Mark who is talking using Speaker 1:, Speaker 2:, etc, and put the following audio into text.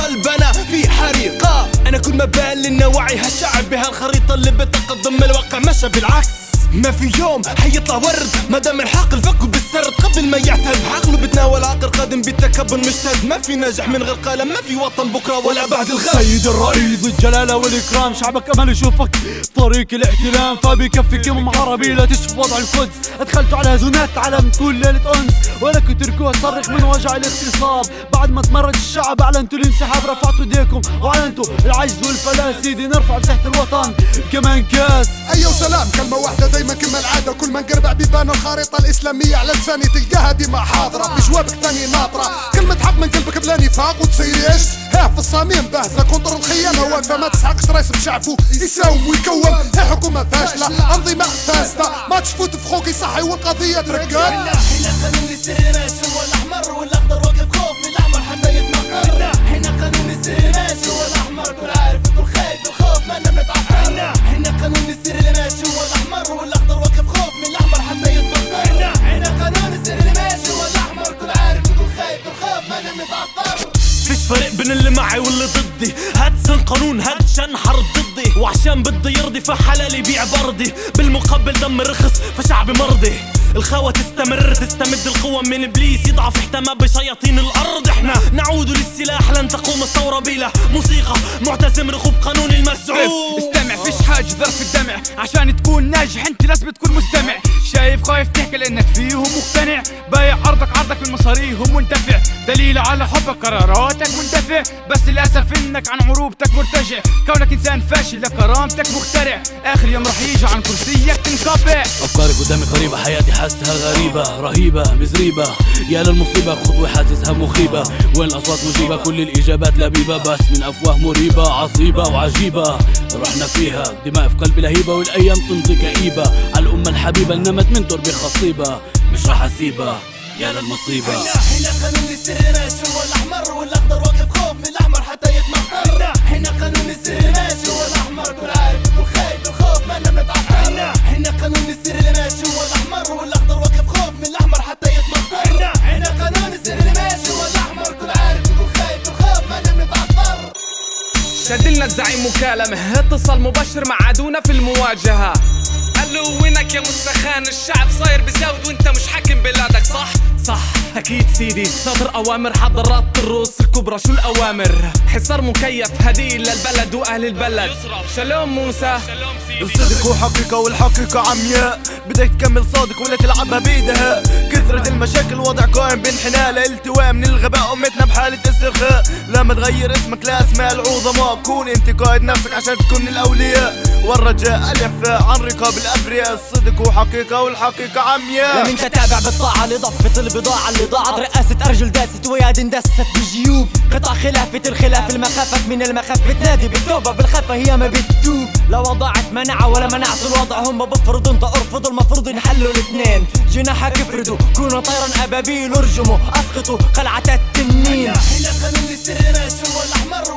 Speaker 1: قلبنا في حريقة. أنا كل ما لنا وعي هالشعب بهالخريطة اللي بتقدم الواقع مشى بالعكس. ما في يوم حيطلع ورد. ما دام الحاق الفك بالسرد. قبل ما يعتد عقله بتناول عقل قادم بالتكبر مجتهد ما في ناجح من غير قلم ما في وطن بكرة ولا بعد الغد.
Speaker 2: سيد الرئيس الجلالة والإكرام شعبك أمل يشوفك. طريق الاحتلام فبكفي كم عربي لا تشوف وضع القدس. أدخلتوا على زونات علم طول ليلة أنس. ولكن تركوها تصرخ من وجع الاغتصاب. بعد ما تمرد الشعب أعلنتوا الانسحاب رفعتوا إيديكم. وأعلنتوا العجز والفلاس سيدي نرفع مساحة الوطن. كمان كاس
Speaker 3: أيوه سلام كلمة واحدة دايما كما العادة كل ما نقرب بيبان الخريطة الإسلامية على لساني تلقاها ديما حاضرة بجوابك تاني ناطرة. كلمة حق من قلبك بلا نفاق وتصير إيش؟ ها في الصميم باهزة كونتر الخيانة واقفة ما تسحقش رئيس بشعبه يساوم ويكوم. ها حكومة فاشلة أنظمة فاسدة ما تشفوت في خوك يصحي والقضية ترقد
Speaker 1: السر ماشي هو هاتسن قانون هاتشن حرب ضدي وعشان بده يرضي فحلال يبيع برضي. بالمقابل دم رخص فشعبي مرضي. الخوة تستمر تستمد القوة من إبليس. يضعف احتمى بشياطين الأرض. إحنا نعود للسلاح لن تقوم الثورة بلا موسيقى. معتزم رغوب قانون المسعود.
Speaker 4: حاجة ظرف الدمع. عشان تكون ناجح أنت لازم تكون مستمع. شايف خايف تحكي لأنك فيهم مقتنع. بايع عرضك عرضك من مصاريهم منتفع. دليل على حبك قراراتك مندفع بس للأسف إنك عن عروبتك مرتجع. كونك إنسان فاشل لكرامتك مخترع. آخر يوم رح يجي عن كرسيك تنقطع.
Speaker 2: أفكاري قدامي غريبة حياتي حاسها غريبة. رهيبة مزريبة. يا للمصيبة خطوة حاسسها مخيبة. وين الأصوات مجيبة؟ كل الإجابات لبيبة. بس من أفواه مريبة عصيبة وعجيبة. رحنا فيها. دماء في قلبي لهيبة والأيام تمضي كئيبة. على الأمة الحبيبة نمت من تربة خصيبة. مش راح أسيبها. يا للمصيبة
Speaker 1: حنا قانون السر ماشي هو الأحمر والأخضر واقف خوف من الأحمر حتى يتمخر حنا قانون السر ماشي هو الأحمر كل عارف كل خايف الخوف ما بنتعطر
Speaker 4: شدلنا الزعيم مكالمة. اتصل مباشر مع عدونا في المواجهة. قال وينك يا مستخان الشعب صاير بزود وانت مش حاكم بلادك صح؟
Speaker 1: صح أكيد سيدي. ناطر أوامر حضرات الروس الكبرى شو الأوامر؟ حصار مكيف هدية للبلد وأهل البلد. شلوم موسى.
Speaker 2: الصدق وحقيقة والحقيقة عمياء بدك تكمل صادق ولا تلعبها بيدها كثرة المشاكل وضع قائم بانحناء الالتواء من الغباء أمتنا بحالة استرخاء لما تغير اسمك لأسماء العظماء. كون أنت قائد نفسك عشان تكون الأولياء. والرجاء الإعفاء عن رقاب الأبرياء. الصدق وحقيقة والحقيقة عمياء
Speaker 5: لمن تتابع بالطاعة لضفة البضاعة اللي ضاعت. رئاسة أرجل داست وياد اندست بجيوب. قطع خلافة الخلاف المخافة من المخاف. بتنادي بالتوبة بالخفة هي ما بتتوب لا وضعت منعة ولا منعت الوضع. هم بفرضوا انت ارفض المفروض نحلوا الاثنين. جناحك افردوا كونوا طيرا أبابيل ارجموا اسقطوا قلعة التنين.
Speaker 1: حنا قانون السر ماشي هو الاحمر